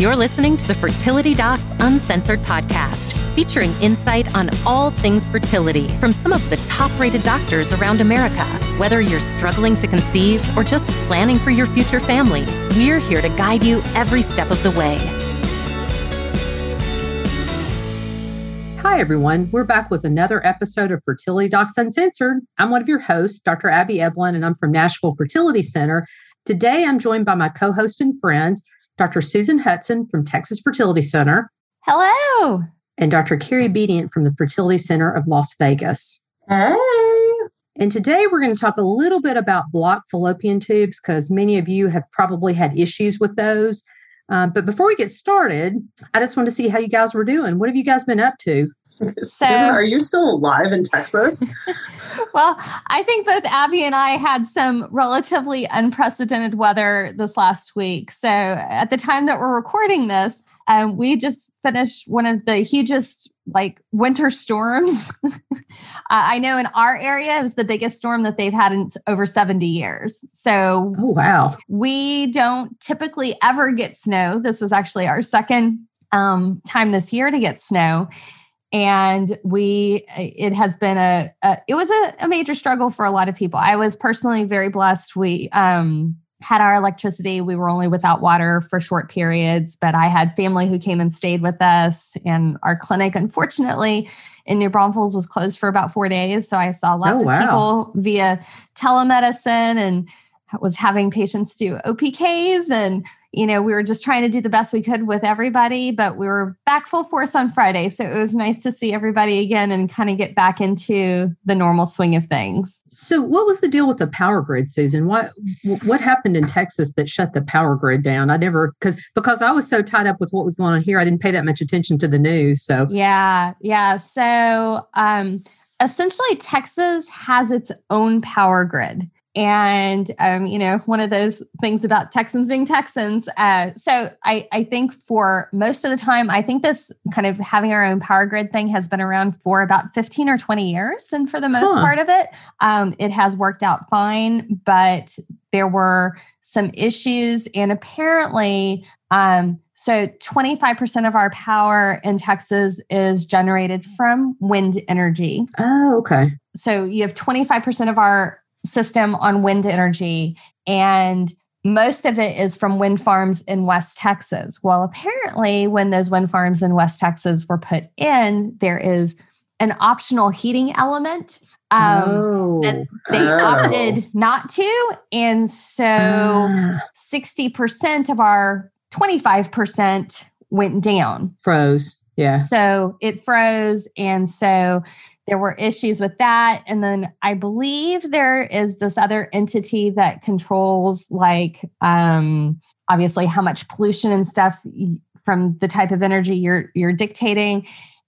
You're listening to the Fertility Docs Uncensored podcast, featuring insight on all things fertility from some of the top rated doctors around America. Whether you're struggling to conceive or just planning for your future family, we're here to guide you every step of the way. Hi, everyone. We're back with another episode of Fertility Docs Uncensored. I'm one of your hosts, Dr. Abby Eblen, and I'm from Nashville Fertility Center. Today, I'm joined by my co host and friends, Dr. Susan Hudson from Texas Fertility Center. Hello. And Dr. Carrie Bedient from the Fertility Center of Las Vegas. Hey. And today we're going to talk a little bit about blocked fallopian tubes because many of you have probably had issues with those. Uh, but before we get started, I just want to see how you guys were doing. What have you guys been up to? So, Susan, are you still alive in Texas? well, I think both Abby and I had some relatively unprecedented weather this last week. So, at the time that we're recording this, um, we just finished one of the hugest like winter storms. uh, I know in our area it was the biggest storm that they've had in over 70 years. So, oh, wow. We don't typically ever get snow. This was actually our second um, time this year to get snow and we it has been a, a it was a, a, major struggle for a lot of people. I was personally very blessed. We um had our electricity. We were only without water for short periods but i had family who came and stayed with us. And our clinic unfortunately in new braunfels was closed for about four days. So i saw lots oh, wow. of people via telemedicine and was having patients do opks and you know, we were just trying to do the best we could with everybody, but we were back full force on Friday. So it was nice to see everybody again and kind of get back into the normal swing of things. So what was the deal with the power grid, Susan? What what happened in Texas that shut the power grid down? I never because because I was so tied up with what was going on here, I didn't pay that much attention to the news. So yeah, yeah. So um essentially Texas has its own power grid and um, you know one of those things about texans being texans uh, so I, I think for most of the time i think this kind of having our own power grid thing has been around for about 15 or 20 years and for the most huh. part of it um, it has worked out fine but there were some issues and apparently um, so 25% of our power in Texas is generated from wind energy. Oh, okay. So you have 25% of our system on wind energy and most of it is from wind farms in West Texas. Well, apparently, when those wind farms in West Texas were put in, there is an optional heating element um, oh. that they oh. opted not to. And so uh. 60% of our 25% went down. Froze. Yeah. So it froze. And so there were issues with that. And then I believe there is this other entity that controls, like, um, obviously, how much pollution and stuff from the type of energy you're you're dictating.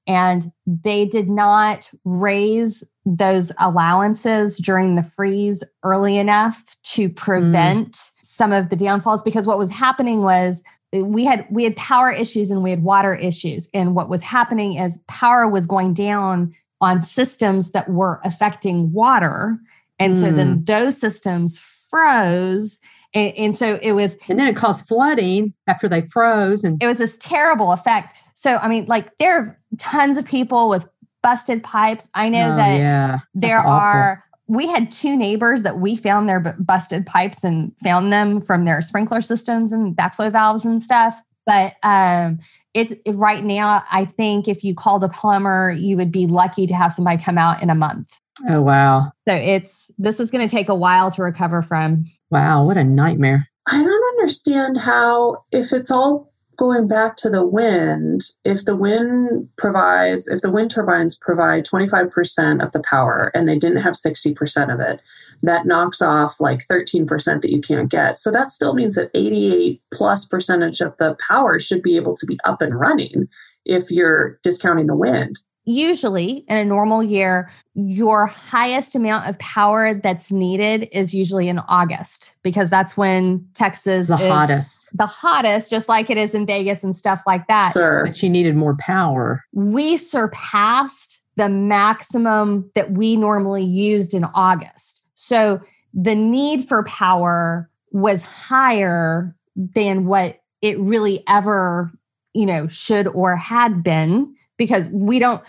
And they did not raise those allowances during the freeze early enough to prevent mm. some of the downfalls because what was happening was we had we had power issues and we had water issues and what was happening is power was going down on systems that were affecting water. And mm. so then hmm. those systems froze. And, and, so it was. And then it caused flooding after they froze. And it was this terrible effect. So, I mean, like there are tons of people with busted pipes. I know oh, that yeah. there are. We had two neighbors that we found their busted pipes and found them from their sprinkler systems and backflow valves and stuff. But um, it's it, right now, I think if you called a plumber, you would be lucky to have somebody come out in a month. Oh, wow. So it's this is going to take a while to recover from. Wow, what a nightmare. I don't understand how, if it's all going back to the wind, if the wind provides, if the wind turbines provide 25% of the power and they didn't have 60% of it, that knocks off like 13% that you can't get. So that still means that 88 plus percentage of the power should be able to be up and running if you're discounting the wind usually in a normal year, your highest amount of power that's needed is usually in August because that's when Texas the is hottest. The hottest, just like it is in Vegas and stuff like that. Sure. But you needed more power. We surpassed the maximum that we normally used in August. So the need for power was higher than what it really ever, you know, should or had been because we don't,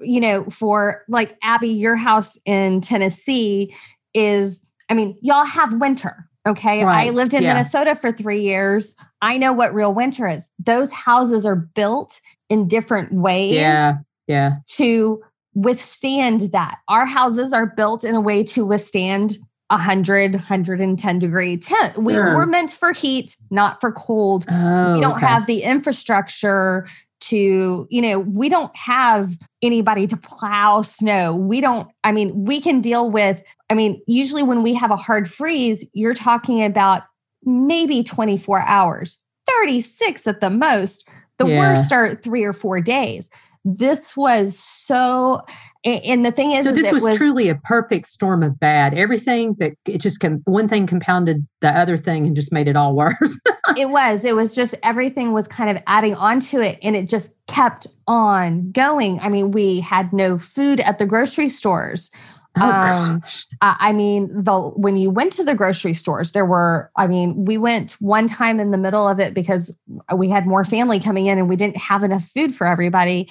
you know, for like Abby, your house in Tennessee is, I mean, y'all have winter. Okay. Right. I lived in yeah. Minnesota for three years. I know what real winter is. Those houses are built in different ways. Yeah. Yeah. To withstand that. Our houses are built in a way to withstand 100 110 degree temp we, yeah. we're meant for heat not for cold oh, we don't okay. have the infrastructure to you know we don't have anybody to plow snow. We don't i mean we can deal with i mean usually when we have a hard freeze you're talking about maybe 24 hours 36 at the most. The yeah. worst are 3 or 4 days. This was so and the thing is so this is was, was, truly a perfect storm of bad everything that it just com- one thing compounded the other thing and just made it all worse it was it was just everything was kind of adding onto it and it just kept on going i mean we had no food at the grocery stores Oh, um, I mean, the when you went to the grocery stores, there were. I mean, we went one time in the middle of it because we had more family coming in, and we didn't have enough food for everybody.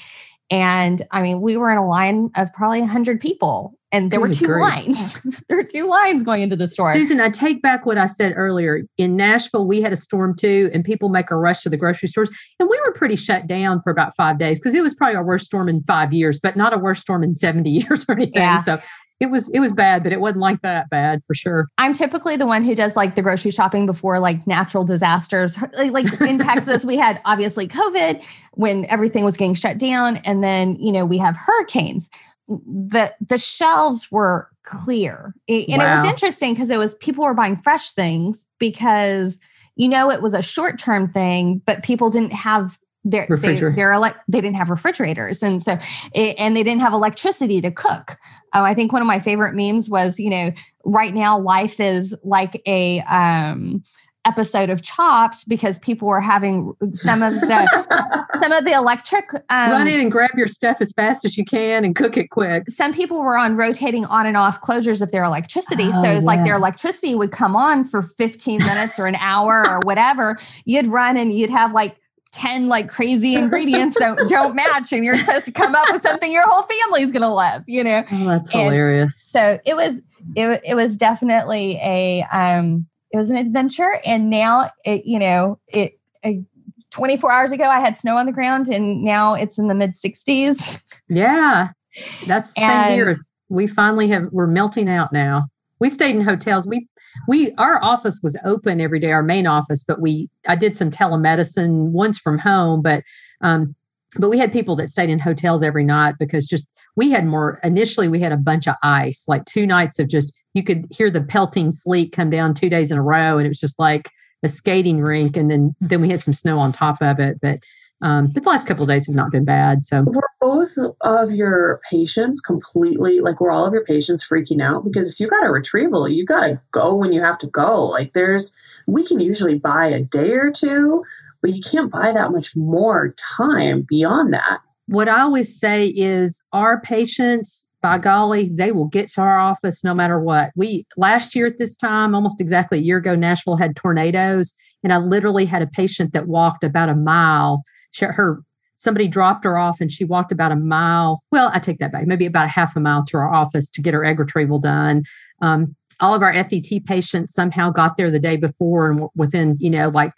And I mean, we were in a line of probably hundred people, and there Good were two great. lines. there were two lines going into the store. Susan, I take back what I said earlier. In Nashville, we had a storm too, and people make a rush to the grocery stores, and we were pretty shut down for about five days because it was probably our worst storm in five years, but not a worst storm in seventy years or anything. Yeah. So it was it was bad, but it wasn't like that bad for sure. I'm typically the one who does like the grocery shopping before like natural disasters. Like, in Texas, we had obviously COVID when everything was getting shut down, and then you know we have hurricanes. The the shelves were clear, and wow. it was interesting because it was people were buying fresh things because you know it was a short term thing, but people didn't have their they, their ele- they didn't have refrigerators. And so it, and they didn't have electricity to cook. Uh, i think one of my favorite memes was you know right now life is like a um episode of chopped because people were having some of the some of the electric um, run in and grab your stuff as fast as you can and cook it quick. Some people were on rotating on and off closures of their electricity. Oh, so it's yeah. like their electricity would come on for 15 minutes or an hour or whatever. You'd run and you'd have like 10 like crazy ingredients that don't match and you're supposed to come up with something your whole family's going to love you know? Oh, that's and hilarious. so it was it, it was definitely a um it was an adventure and now it you know it, it 24 hours ago i had snow on the ground and now it's in the mid 60s yeah. That's same here. We finally have we're melting out now. We stayed in hotels. We we our office was open every day, our main office, but we I did some telemedicine once from home, but um, but we had people that stayed in hotels every night because just we had more initially we had a bunch of ice like two nights of just you could hear the pelting sleet come down two days in a row and it was just like a skating rink and then then we had some snow on top of it but um, but the last couple of days have not been bad. So were both of your patients completely like were all of your patients freaking out? Because if you got a retrieval, you gotta go when you have to go. Like there's we can usually buy a day or two, but you can't buy that much more time beyond that. What I always say is our patients by golly, they will get to our office no matter what. We last year at this time, almost exactly a year ago, Nashville had tornadoes, and I literally had a patient that walked about a mile she, her somebody dropped her off and she walked about a mile. Well, I take that back, maybe about a half a mile to our office to get her egg retrieval done. Um, all of our FET patients somehow got there the day before and within, you know, like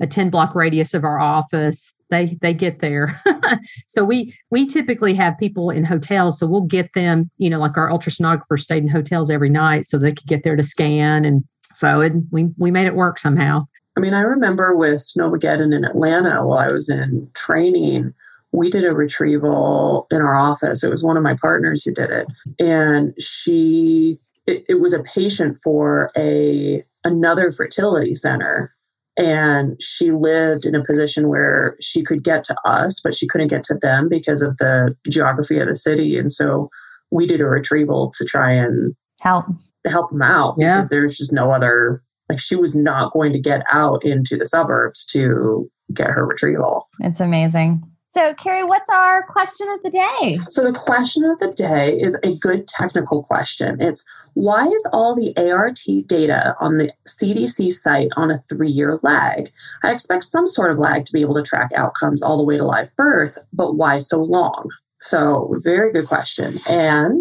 a 10 block radius of our office, they they get there. so we we typically have people in hotels. So we'll get them, you know, like our ultrasonographers stayed in hotels every night so they could get there to scan. And so it, we we made it work somehow. I mean, I remember with Snowmageddon in Atlanta while I was in training, we did a retrieval in our office. It was one of my partners who did it. And she it, it was a patient for a another fertility center and she lived in a position where she could get to us but she couldn't get to them because of the geography of the city and so we did a retrieval to try and help help them out yeah. because there's just no other like she was not going to get out into the suburbs to get her retrieval. It's amazing. So, Carrie, what's our question of the day? So, the question of the day is a good technical question. It's why is all the ART data on the CDC site on a three year lag? I expect some sort of lag to be able to track outcomes all the way to live birth, but why so long? So, very good question. And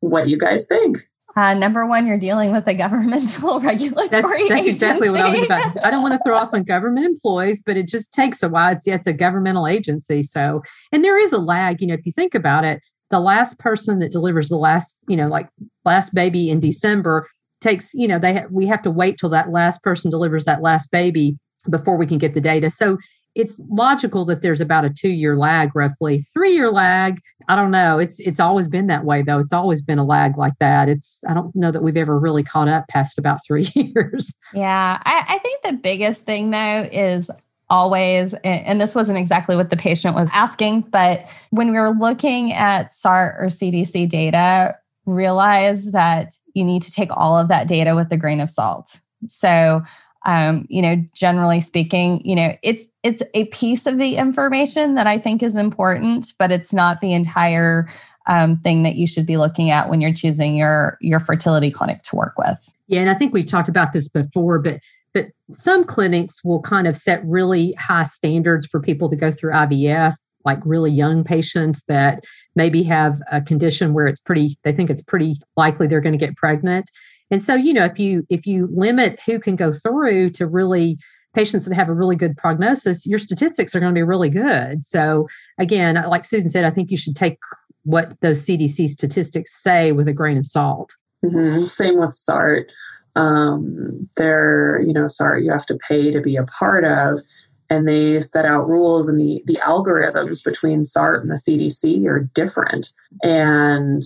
what do you guys think? Uh, number one, you're dealing with a governmental regulatory that's, that's exactly what I was about. To say. I don't want to throw off on government employees, but it just takes a while. It's, it's a governmental agency. So, and there is a lag. You know, if you think about it, the last person that delivers the last, you know, like last baby in December takes, you know, they ha- we have to wait till that last person delivers that last baby before we can get the data. So it's logical that there's about a two year lag roughly. Three year lag i don't know. It's it's always been that way though. It's always been a lag like that. It's i don't know that we've ever really caught up past about three years. Yeah i, I think the biggest thing though is always and this wasn't exactly what the patient was asking but when we were looking at sart or cdc data realize that you need to take all of that data with a grain of salt. So um, you know generally speaking you know it's it's a piece of the information that i think is important but it's not the entire um, thing that you should be looking at when you're choosing your your fertility clinic to work with. Yeah and i think we've talked about this before but but some clinics will kind of set really high standards for people to go through ivf like really young patients that maybe have a condition where it's pretty they think it's pretty likely they're going to get pregnant and so, you know, if you if you limit who can go through to really patients that have a really good prognosis, your statistics are going to be really good. So again, like Susan said, I think you should take what those CDC statistics say with a grain of salt. Mm-hmm. Same with SART. Um, they're, you know, SART you have to pay to be a part of. And they set out rules, and the, the algorithms between SART and the CDC are different. And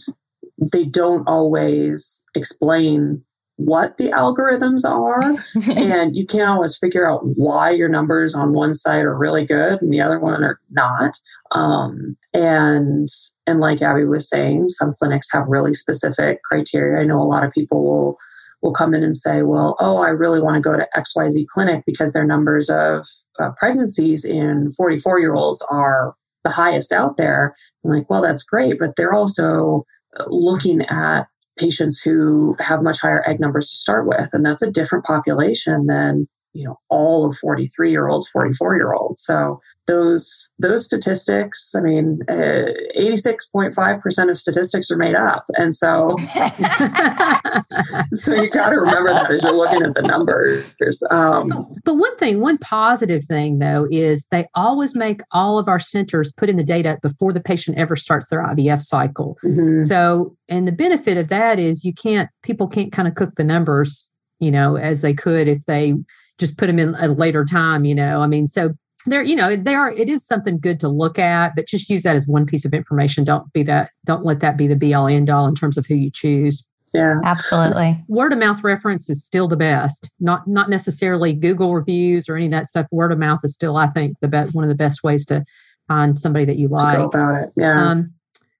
they don't always explain what the algorithms are. And you can't always figure out why your numbers on one side are really good and the other one are not. Um, and and like abby was saying some clinics have really specific criteria. I know a lot of people will will come in and say well oh i really want to go to xyz clinic because their numbers of uh, pregnancies in 44 year olds are the highest out there. I'm like well that's great but they're also looking at patients who have much higher egg numbers to start with and that's a different population than you know all of 43 year olds 44 year olds so those those statistics i mean uh, 86.5% of statistics are made up. And so so you got to remember that as you're looking at the numbers. Um, but one thing one positive thing though is they always make all of our centers put in the data before the patient ever starts their ivf cycle. Mm-hmm. so and the benefit of that is you can't people can't kind of cook the numbers you know as they could if they just put them in at a later time, you know. I mean, so there, you know, they are it is something good to look at, but just use that as one piece of information. Don't be that, don't let that be the be all end all in terms of who you choose. Yeah. Absolutely. Word of mouth reference is still the best. Not not necessarily Google reviews or any of that stuff. Word of mouth is still, I think, the best one of the best ways to find somebody that you like. about it. Yeah. Um,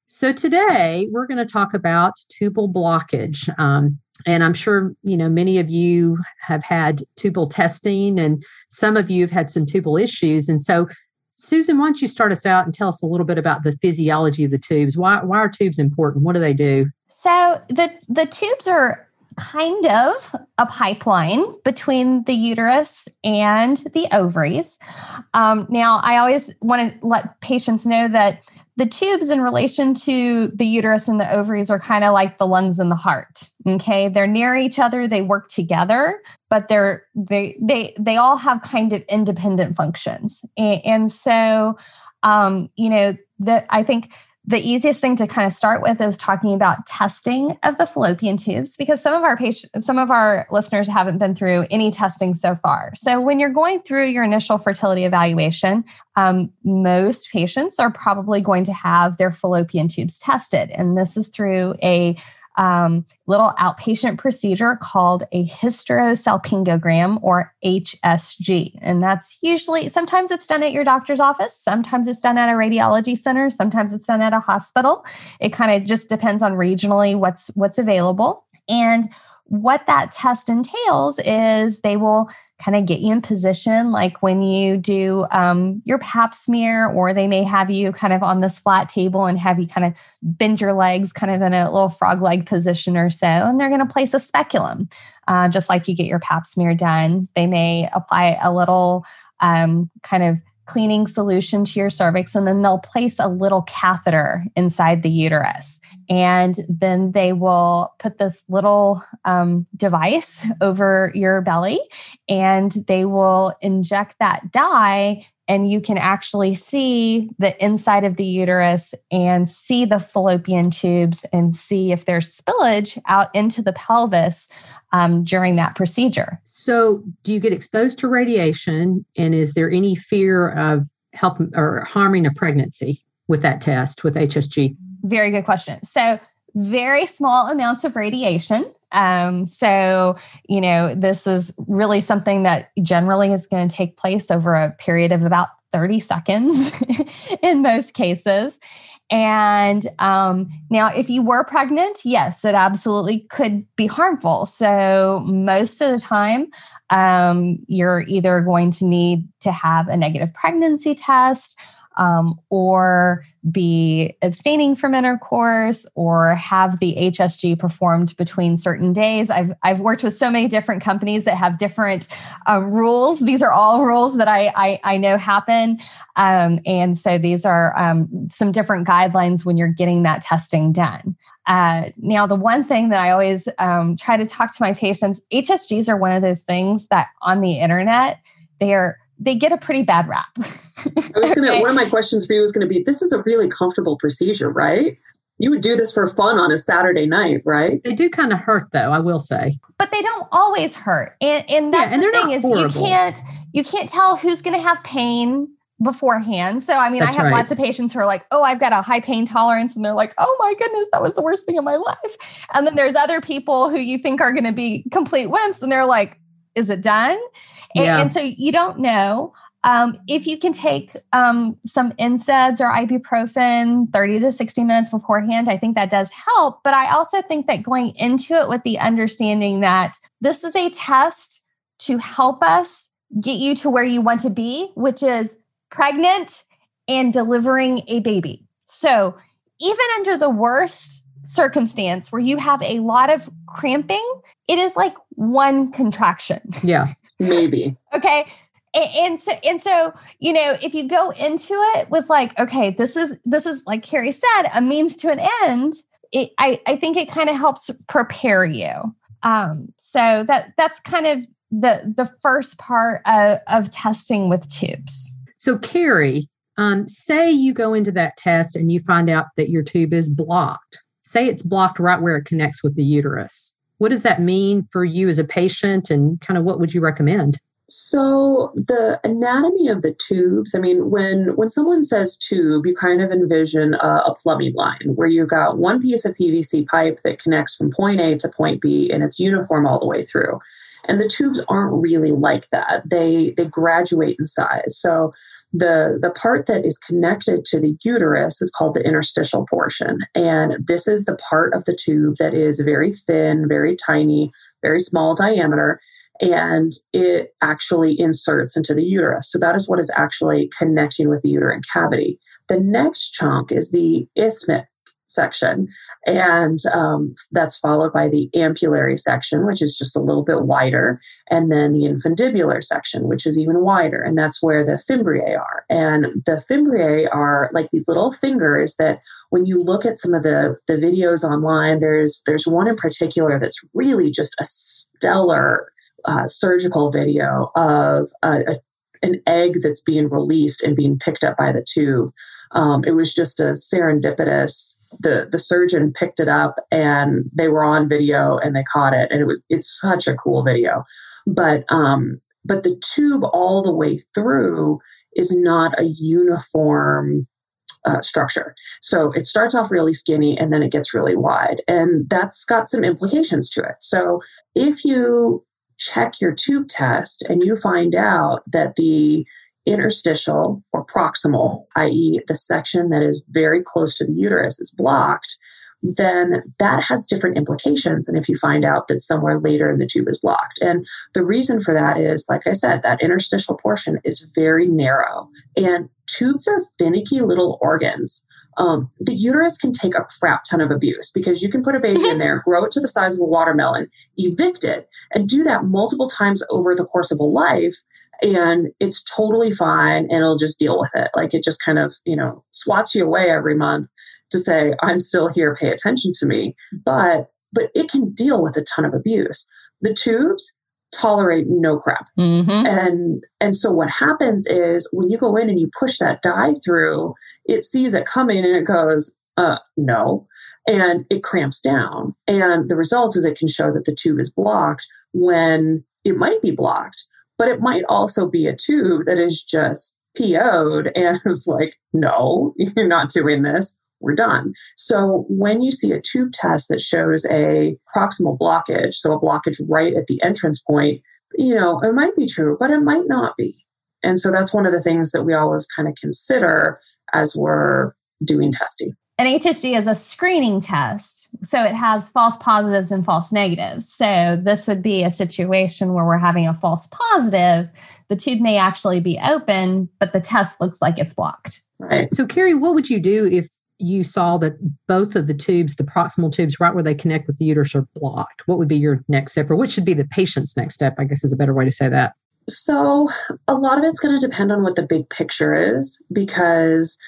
so today we're going to talk about tubal blockage. Um, and I'm sure you know many of you have had tubal testing, and some of you have had some tubal issues. And so, Susan, why don't you start us out and tell us a little bit about the physiology of the tubes? Why why are tubes important? What do they do? So the the tubes are kind of a pipeline between the uterus and the ovaries. Um, now, I always want to let patients know that the tubes in relation to the uterus and the ovaries are kind of like the lungs and the heart okay? They're near each other they work together but they're they they they all have kind of independent functions. And, and so um you know the i think the easiest thing to kind of start with is talking about testing of the fallopian tubes because some of our patients some of our listeners haven't been through any testing so far. So when you're going through your initial fertility evaluation um, most patients are probably going to have their fallopian tubes tested. And this is through a um, little outpatient procedure called a hysterosalpingogram or HSG. And that's usually, sometimes it's done at your doctor's office, sometimes it's done at a radiology center, sometimes it's done at a hospital. It kind of just depends on regionally what's what's available. And what that test entails is they will kind of get you in position, like when you do um, your pap smear, or they may have you kind of on this flat table and have you kind of bend your legs kind of in a little frog leg position or so. And they're going to place a speculum, uh, just like you get your pap smear done. They may apply a little um, kind of cleaning solution to your cervix, and then they'll place a little catheter inside the uterus. And then they will put this little um, device over your belly and they will inject that dye and you can actually see the inside of the uterus and see the fallopian tubes and see if there's spillage out into the pelvis um, during that procedure. So, do you get exposed to radiation? And is there any fear of help or harming a pregnancy with that test with HSG? Very good question. So, very small amounts of radiation. Um, so, you know, this is really something that generally is going to take place over a period of about 30 seconds in most cases. And um, now, if you were pregnant, yes, it absolutely could be harmful. So, most of the time, um, you're either going to need to have a negative pregnancy test um, or be abstaining from intercourse or have the HSG performed between certain days. I've, I've worked with so many different companies that have different uh, rules. These are all rules that I, I, I know happen. Um, and so these are um, some different guidelines when you're getting that testing done. Uh, now, the one thing that I always um, try to talk to my patients, HSGs are one of those things that on the internet, they are they get a pretty bad rap. I was gonna okay. one of my questions for you was gonna be this is a really comfortable procedure, right? You would do this for fun on a Saturday night, right? They do kind of hurt though, I will say. But they don't always hurt. And and that's yeah, and the thing is horrible. you can't you can't tell who's gonna have pain beforehand. So I mean, That's I have right. lots of patients who are like, "Oh, I've got a high pain tolerance," and they're like, "Oh my goodness, that was the worst thing in my life." And then there's other people who you think are going to be complete wimps, and they're like, "Is it done?" Yeah. And, so you don't know. Um, if you can take um, some NSAIDs or ibuprofen 30 to 60 minutes beforehand, I think that does help. But I also think that going into it with the understanding that this is a test to help us get you to where you want to be, which is pregnant and delivering a baby. So even under the worst circumstance where you have a lot of cramping, it is like one contraction. Yeah. Maybe. okay. And, and so and so, you know, if you go into it with like, okay, this is this is like Carrie said, a means to an end, it, I, I think it kind of helps prepare you. Um, so that that's kind of the the first part of, of testing with tubes. So Carrie, um, say you go into that test and you find out that your tube is blocked. Say it's blocked right where it connects with the uterus what does that mean for you as a patient and kind of what would you recommend? So the anatomy of the tubes, I mean, when when someone says tube, you kind of envision a, a, plumbing line where you've got one piece of PVC pipe that connects from point A to point B and it's uniform all the way through. And the tubes aren't really like that. They they graduate in size. So the the part that is connected to the uterus is called the interstitial portion. And this is the part of the tube that is very thin very tiny very small diameter and it actually inserts into the uterus. So that is what is actually connecting with the uterine cavity. The next chunk is the isthmic section. And um, that's followed by the ampullary section, which is just a little bit wider, and then the infundibular section, which is even wider. And that's where the fimbriae are. And the fimbriae are like these little fingers that when you look at some of the, the videos online, there's there's one in particular that's really just a stellar uh, surgical video of a, a an egg that's being released and being picked up by the tube. Um, it was just a serendipitous the the surgeon picked it up and they were on video and they caught it and it was it's such a cool video but um but the tube all the way through is not a uniform uh, structure. So it starts off really skinny and then it gets really wide. And that's got some implications to it. So if you check your tube test and you find out that the interstitial or proximal, i.e., the section that is very close to the uterus, is blocked, then that has different implications And if you find out that somewhere later in the tube is blocked. And the reason for that is, like I said, that interstitial portion is very narrow. And tubes are finicky little organs. Um, the uterus can take a crap ton of abuse because you can put a baby in there, grow it to the size of a watermelon, evict it, and do that multiple times over the course of a life. And it's totally fine and it'll just deal with it. Like it just kind of, you know, swats you away every month to say, I'm still here, pay attention to me. But but it can deal with a ton of abuse. The tubes, tolerate no crap. Mm-hmm. And and so what happens is when you go in and you push that dye through, it sees it coming and it goes, uh, no, and it cramps down. And the result is it can show that the tube is blocked when it might be blocked, but it might also be a tube that is just PO'd and is like, no, you're not doing this we're done. So when you see a tube test that shows a proximal blockage, so a blockage right at the entrance point, you know, it might be true, but it might not be. And so that's one of the things that we always kind of consider as we're doing testing. An HSG is a screening test. So it has false positives and false negatives. So this would be a situation where we're having a false positive. The tube may actually be open, but the test looks like it's blocked. Right. So, Carrie, what would you do if you saw that both of the tubes, the proximal tubes, right where they connect with the uterus, are blocked, what would be your next step, or what should be the patient's next step? I guess is a better way to say that. So, a lot of it's going to depend on what the big picture is because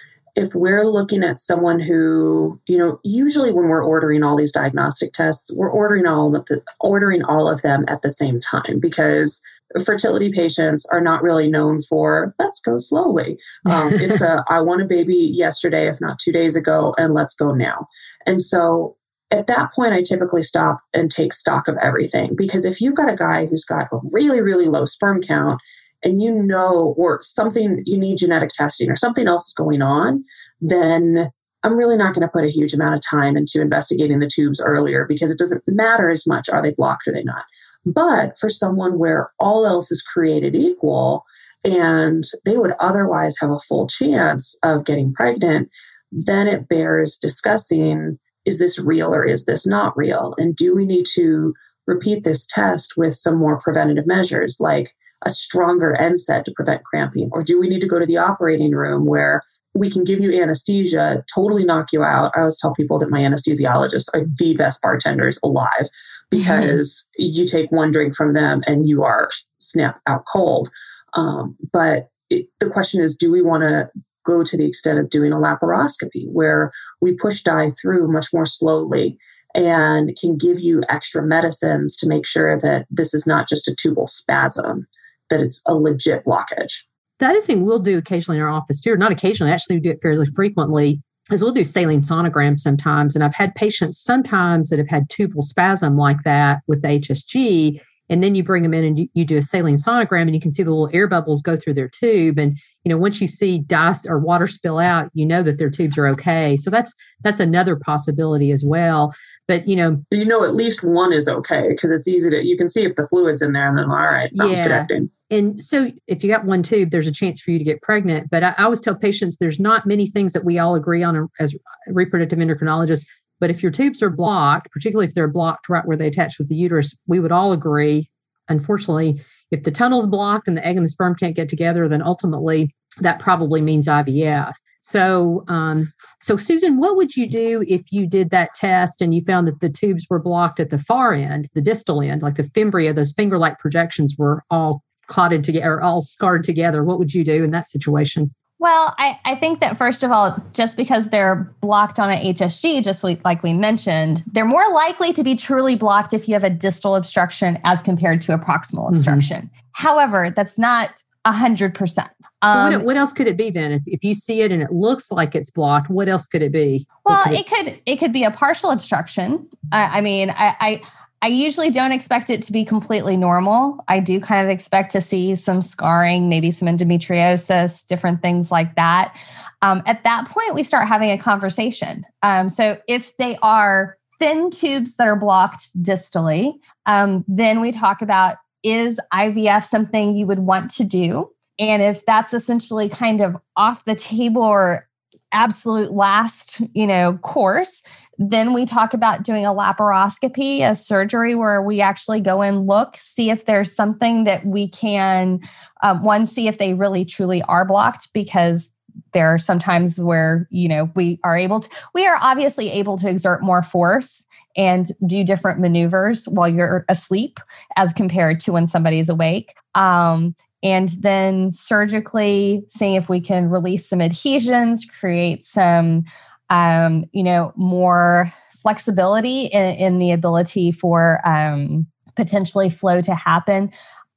if we're looking at someone who, you know, usually when we're ordering all these diagnostic tests, we're ordering all of the, ordering all of them at the same time because fertility patients are not really known for let's go slowly. Um, it's a I want a baby yesterday, if not two days ago, and let's go now. And so at that point, I typically stop and take stock of everything because if you've got a guy who's got a really, really low sperm count and you know, or something you need genetic testing or something else is going on, then I'm really not going to put a huge amount of time into investigating the tubes earlier because it doesn't matter as much are they blocked or they not. But for someone where all else is created equal and they would otherwise have a full chance of getting pregnant, then it bears discussing is this real or is this not real? And do we need to repeat this test with some more preventative measures like a stronger NSAID to prevent cramping? Or do we need to go to the operating room where we can give you anesthesia, totally knock you out? I always tell people that my anesthesiologists are the best bartenders alive because you take one drink from them and you are snapped out cold. Um, but it, the question is do we want to go to the extent of doing a laparoscopy where we push dye through much more slowly and can give you extra medicines to make sure that this is not just a tubal spasm that it's a legit blockage. The other thing we'll do occasionally in our office too, or not occasionally, actually we do it fairly frequently, is we'll do saline sonograms sometimes. And I've had patients sometimes that have had tubal spasm like that with the HSG. And then you bring them in and you, you do a saline sonogram and you can see the little air bubbles go through their tube. And, you know, once you see dust or water spill out, you know that their tubes are okay. So that's that's another possibility as well. But you know, you know, at least one is okay because it's easy to you can see if the fluid's in there, and then all right, something's yeah. connecting. And so, if you got one tube, there's a chance for you to get pregnant. But I, I always tell patients there's not many things that we all agree on as reproductive endocrinologists. But if your tubes are blocked, particularly if they're blocked right where they attach with the uterus, we would all agree. Unfortunately, if the tunnel's blocked and the egg and the sperm can't get together, then ultimately that probably means IVF. So, um, so Susan, what would you do if you did that test and you found that the tubes were blocked at the far end, the distal end, like the fimbria, those finger-like projections were all clotted together, or all scarred together? What would you do in that situation? Well, I, I think that first of all, just because they're blocked on an HSG, just like we mentioned, they're more likely to be truly blocked if you have a distal obstruction as compared to a proximal mm-hmm. obstruction. However, that's not a hundred percent. So what, um, what, else could it be then? If, if you see it and it looks like it's blocked, what else could it be? Well, could it, it, could it could be a partial obstruction. I, I mean, I, I I usually don't expect it to be completely normal. I do kind of expect to see some scarring, maybe some endometriosis, different things like that. Um, at that point, we start having a conversation. Um, so if they are thin tubes that are blocked distally, um, then we talk about is IVF something you would want to do? And if that's essentially kind of off the table or absolute last, you know, course. Then we talk about doing a laparoscopy, a surgery where we actually go and look, see if there's something that we can, um, one, see if they really truly are blocked because there are sometimes where you know we are able to we are obviously able to exert more force and do different maneuvers while you're asleep as compared to when somebody's awake um, and then surgically seeing if we can release some adhesions create some um, you know more flexibility in, in the ability for um, potentially flow to happen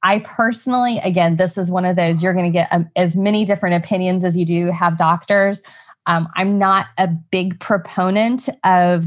I personally, again, this is one of those you're going to get um, as many different opinions as you do have doctors. Um, I'm not a big proponent of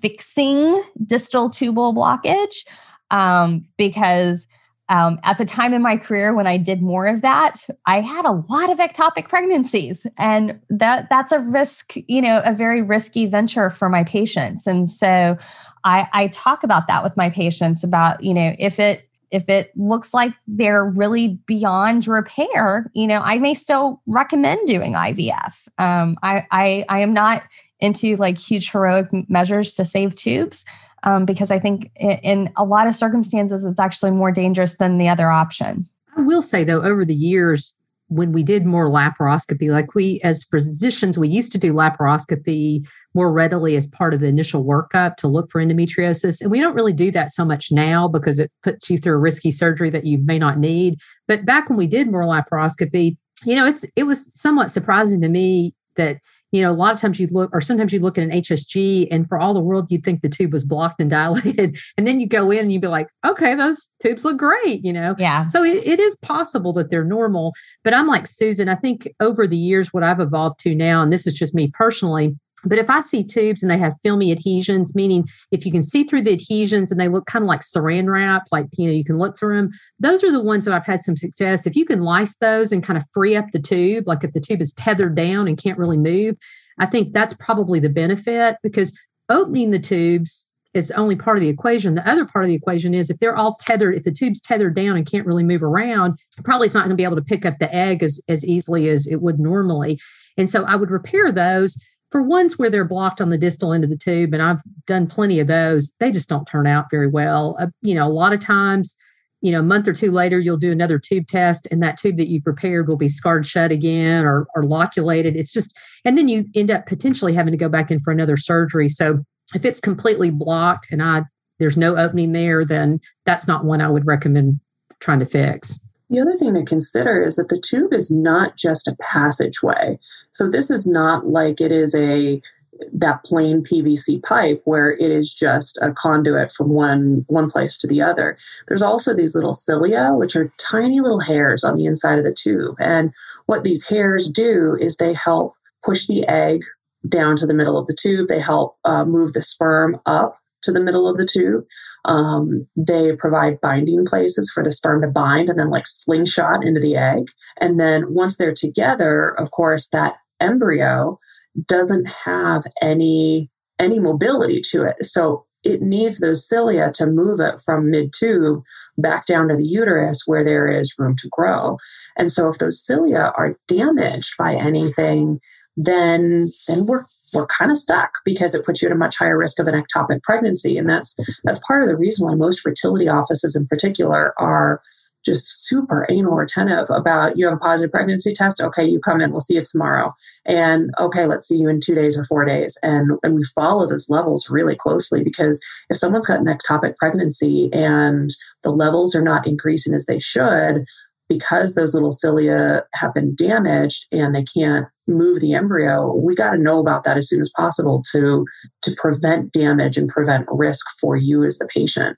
fixing distal tubal blockage um, because um, at the time in my career when I did more of that, I had a lot of ectopic pregnancies, and that that's a risk, you know, a very risky venture for my patients. And so, I, I talk about that with my patients about, you know, if it if it looks like they're really beyond repair, you know, I may still recommend doing IVF. Um, I, I, I am not into like huge heroic measures to save tubes um, because I think in, in a lot of circumstances it's actually more dangerous than the other option. I will say though, over the years, when we did more laparoscopy, like we as physicians, we used to do laparoscopy more readily as part of the initial workup to look for endometriosis. And we don't really do that so much now because it puts you through a risky surgery that you may not need. But back when we did more laparoscopy, you know, it's it was somewhat surprising to me that you know, a lot of times you look, or sometimes you look at an HSG, and for all the world, you'd think the tube was blocked and dilated. And then you go in and you'd be like, okay, those tubes look great, you know? Yeah. So it, it is possible that they're normal. But I'm like Susan, I think over the years, what I've evolved to now, and this is just me personally, but if I see tubes and they have filmy adhesions, meaning if you can see through the adhesions and they look kind of like saran wrap, like, you know, you can look through them, those are the ones that I've had some success. If you can lyse those and kind of free up the tube, like if the tube is tethered down and can't really move, I think that's probably the benefit because opening the tubes is only part of the equation. The other part of the equation is if they're all tethered, if the tube's tethered down and can't really move around, probably it's not going to be able to pick up the egg as, as easily as it would normally. And so I would repair those for ones where they're blocked on the distal end of the tube, and I've done plenty of those, they just don't turn out very well. Uh, you know, a lot of times, you know, a month or two later, you'll do another tube test, and that tube that you've repaired will be scarred shut again or, or loculated. It's just, and then you end up potentially having to go back in for another surgery. So if it's completely blocked and I there's no opening there, then that's not one I would recommend trying to fix. The other thing to consider is that the tube is not just a passageway. So this is not like it is a that plain PVC pipe where it is just a conduit from one one place to the other. There's also these little cilia, which are tiny little hairs on the inside of the tube. And what these hairs do is they help push the egg down to the middle of the tube. They help uh, move the sperm up to the middle of the tube. Um, they provide binding places for the sperm to bind and then like slingshot into the egg. And then once they're together, of course, that embryo doesn't have any any mobility to it. So it needs those cilia to move it from mid tube back down to the uterus where there is room to grow. And so if those cilia are damaged by anything, then then we're we're kind of stuck because it puts you at a much higher risk of an ectopic pregnancy. And that's that's part of the reason why most fertility offices in particular are just super anal retentive about you have a positive pregnancy test. Okay, you come in, we'll see you tomorrow. And okay, let's see you in two days or four days. And and we follow those levels really closely because if someone's got an ectopic pregnancy and the levels are not increasing as they should, because those little cilia have been damaged and they can't move the embryo we got to know about that as soon as possible to to prevent damage and prevent risk for you as the patient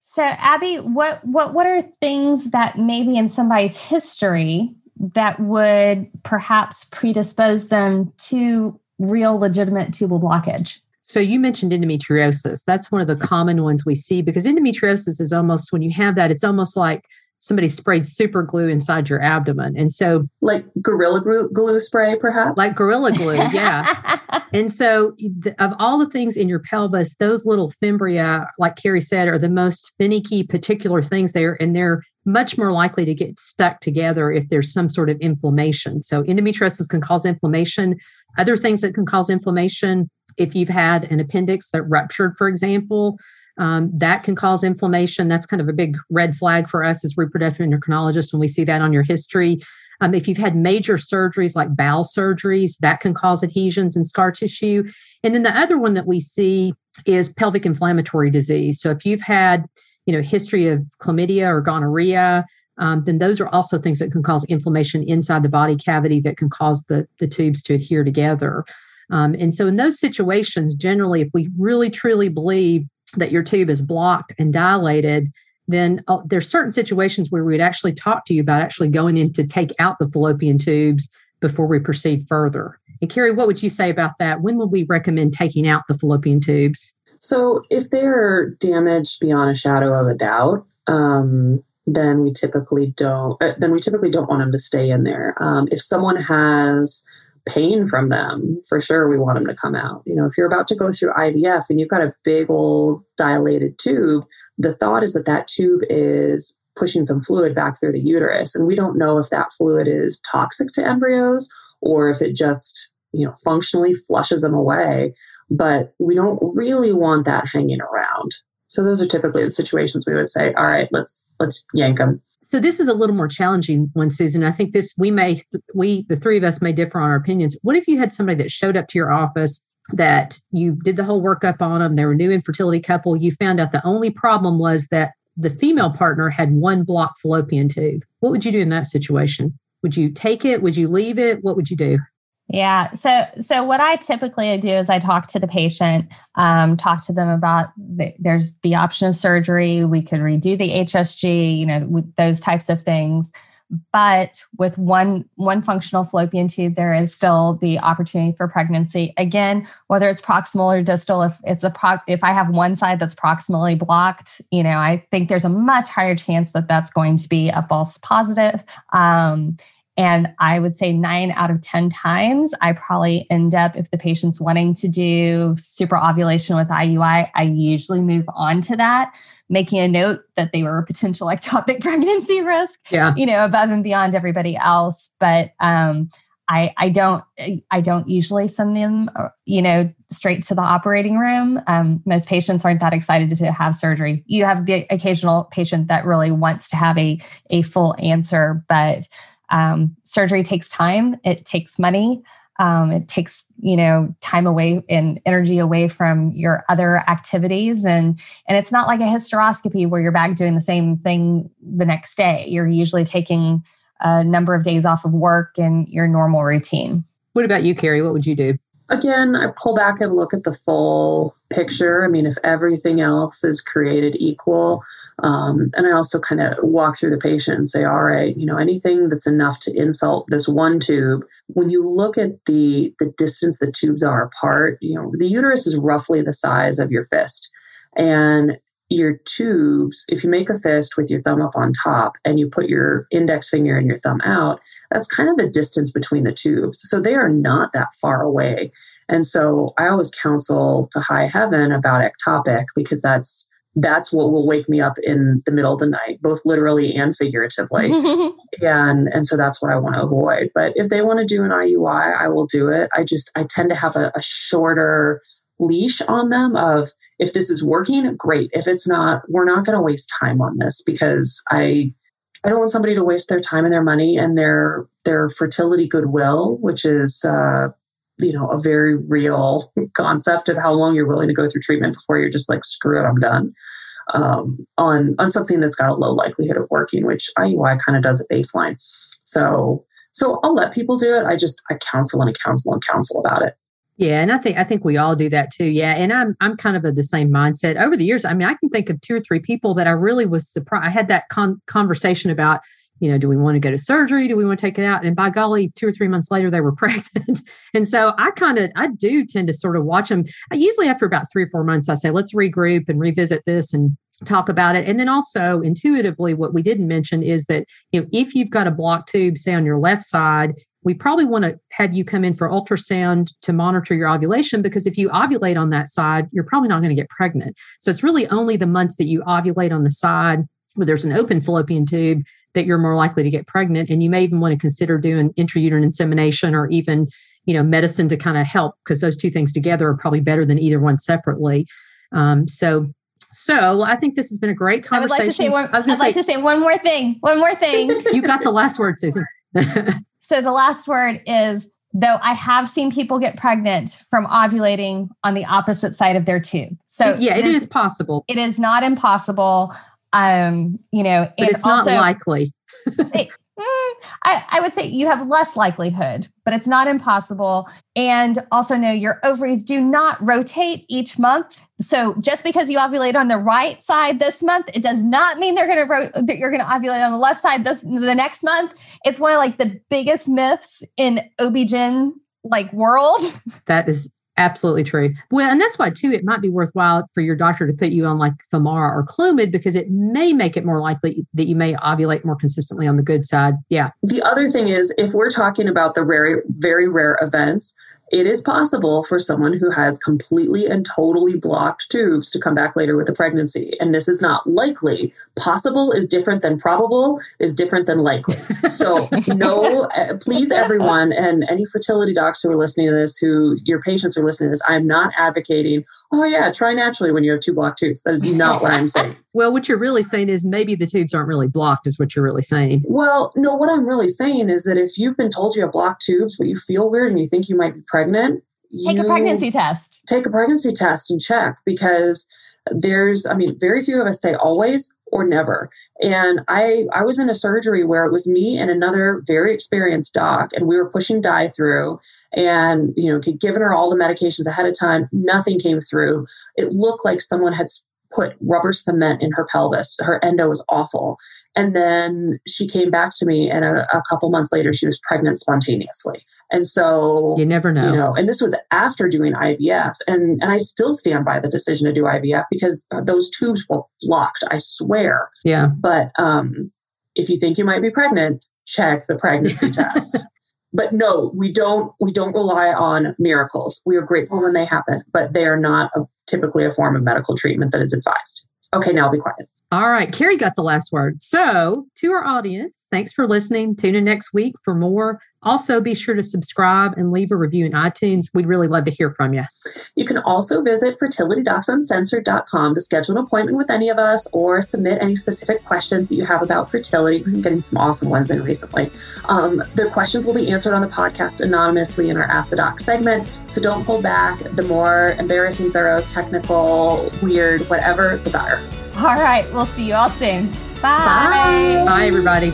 so abby what what what are things that maybe in somebody's history that would perhaps predispose them to real legitimate tubal blockage so you mentioned endometriosis. That's one of the common ones we see because endometriosis is almost when you have that, it's almost like somebody sprayed super glue inside your abdomen. And so, like Gorilla glue, glue spray, perhaps? Like Gorilla Glue, yeah. and so, the, of all the things in your pelvis, those little fimbria, like Carrie said, are the most finicky, particular things there. And they're much more likely to get stuck together if there's some sort of inflammation. So, endometriosis can cause inflammation. Other things that can cause inflammation, if you've had an appendix that ruptured, for example, um, that can cause inflammation. That's kind of a big red flag for us as reproductive endocrinologists when we see that on your history. Um, if you've had major surgeries like bowel surgeries, that can cause adhesions and scar tissue. And then the other one that we see is pelvic inflammatory disease. So if you've had, you know, history of chlamydia or gonorrhea, um, then those are also things that can cause inflammation inside the body cavity that can cause the, the tubes to adhere together. Um, and so in those situations, generally, if we really truly believe that your tube is blocked and dilated, then uh, there's certain situations where we would actually talk to you about actually going in to take out the fallopian tubes before we proceed further. And Carrie, what would you say about that? When would we recommend taking out the fallopian tubes? So, if they're damaged beyond a shadow of a doubt, um, then we typically don't. Uh, then we typically don't want them to stay in there. Um, if someone has pain from them, for sure we want them to come out. You know, if you're about to go through IVF and you've got a big old dilated tube, the thought is that that tube is pushing some fluid back through the uterus. And we don't know if that fluid is toxic to embryos or if it just, you know, functionally flushes them away. But we don't really want that hanging around. So those are typically the situations we would say, all right, let's let's yank them. So this is a little more challenging one, Susan. I think this we may we the three of us may differ on our opinions. What if you had somebody that showed up to your office that you did the whole workup on them? They were a new infertility couple. You found out the only problem was that the female partner had one blocked fallopian tube. What would you do in that situation? Would you take it? Would you leave it? What would you do? Yeah. So, so what I typically do is I talk to the patient, um, talk to them about the, there's the option of surgery. We could redo the HSG, you know, with those types of things. But with one one functional fallopian tube, there is still the opportunity for pregnancy. Again, whether it's proximal or distal, if it's a pro, if I have one side that's proximally blocked, you know, I think there's a much higher chance that that's going to be a false positive. Um, and I would say nine out of 10 times, I probably end up, if the patient's wanting to do super ovulation with IUI, I usually move on to that, making a note that they were a potential ectopic pregnancy risk, yeah. you know, above and beyond everybody else. But um, I, I don't I don't usually send them you know straight to the operating room. Um, most patients aren't that excited to have surgery. You have the occasional patient that really wants to have a a full answer, but um, surgery takes time, it takes money. Um, it takes you know time away and energy away from your other activities. And and it's not like a hysteroscopy where you're back doing the same thing the next day. You're usually taking a number of days off of work and your normal routine. What about you carrie? What would you do again, I pull back and look at the full picture. I mean, if everything else is created equal, um, and I also kind of walk through the patient and say, all right, you know, anything that's enough to insult this one tube. When you look at the the distance the tubes are apart, you know, the uterus is roughly the size of your fist, and your tubes, if you make a fist with your thumb up on top and you put your index finger and your thumb out, that's kind of the distance between the tubes. So they are not that far away. And so I always counsel to high heaven about ectopic because that's that's what will wake me up in the middle of the night, both literally and figuratively. and and so that's what I want to avoid. But if they want to do an IUI, I will do it. I just I tend to have a, a shorter leash on them of if this is working, great. If it's not, we're not going to waste time on this because I I don't want somebody to waste their time and their money and their their fertility goodwill, which is uh, you know a very real concept of how long you're willing to go through treatment before you're just like screw it, I'm done. Um, on on something that's got a low likelihood of working, which IUI kind of does at baseline. So so I'll let people do it. I just I counsel and I counsel and counsel about it. Yeah, and I think I think we all do that too. Yeah, and I'm I'm kind of of the same mindset. Over the years, I mean, I can think of two or three people that I really was surprised. I had that con- conversation about, you know, do we want to go to surgery? Do we want to take it out? And by golly, two or three months later, they were pregnant. and so I kind of I do tend to sort of watch them. I usually after about three or four months, I say let's regroup and revisit this and talk about it. And then also intuitively, what we didn't mention is that, you know, if you've got a blocked tube, say on your left side, we probably want to have you come in for ultrasound to monitor your ovulation because if you ovulate on that side, you're probably not going to get pregnant. So it's really only the months that you ovulate on the side where there's an open fallopian tube that you're more likely to get pregnant. And you may even want to consider doing intrauterine insemination or even, you know, medicine to kind of help because those two things together are probably better than either one separately. Um, so so I think this has been a great conversation. I would like to say one. I was I'd say, like to say one more thing. One more thing. you got the last word, Susan. so the last word is though I have seen people get pregnant from ovulating on the opposite side of their tube. So yeah, it, it is, is, possible. It is not impossible. Um, you know, but it's also, not likely. it, Mm, I, I would say you have less likelihood, but it's not impossible. And also know your ovaries do not rotate each month. So just because you ovulate on the right side this month, it does not mean they're going to ro- that you're going to ovulate on the left side this the next month. It's one of like the biggest myths in OB/GYN like world. That is Absolutely true. Well, and that's why too it might be worthwhile for your doctor to put you on like Femara or Clomid because it may make it more likely that you may ovulate more consistently on the good side. Yeah. The other thing is if we're talking about the very very rare events, it is possible for someone who has completely and totally blocked tubes to come back later with a pregnancy. And this is not likely. Possible is different than probable, is different than likely. So, no, uh, please, everyone, and any fertility docs who are listening to this, who your patients are listening to this, I'm not advocating, oh, yeah, try naturally when you have two blocked tubes. That is not what I'm saying. well, what you're really saying is maybe the tubes aren't really blocked, is what you're really saying. Well, no, what I'm really saying is that if you've been told you have blocked tubes, but you feel weird and you think you might be pregnant, pregnant, take a pregnancy test. Take a pregnancy test and check because there's, I mean, very few of us say always or never. And I I was in a surgery where it was me and another very experienced doc, and we were pushing dye through and you know, given her all the medications ahead of time, nothing came through. It looked like someone had put rubber cement in her pelvis. Her endo was awful. And then she came back to me, and a, a, couple months later, she was pregnant spontaneously. And so you never know. You know, and this was after doing IVF, and and I still stand by the decision to do IVF because those tubes were blocked. I swear. Yeah. But um, if you think you might be pregnant, check the pregnancy test. But no, we don't. We don't rely on miracles. We are grateful when they happen, but they are not a typically a form of medical treatment that is advised. Okay, now I'll be quiet. All right, Carrie got the last word. So, to our audience, thanks for listening. Tune in next week for more. Also, be sure to subscribe and leave a review in iTunes. We'd really love to hear from you. You can also visit fertilitydocsuncensored.com to schedule an appointment with any of us or submit any specific questions that you have about fertility. We've been getting some awesome ones in recently. Um, the questions will be answered on the podcast anonymously in our Ask the Doc segment. So don't hold back. The more embarrassing, thorough, technical, weird, whatever, the better. All right. We'll see you all soon. Bye. Bye, Bye everybody.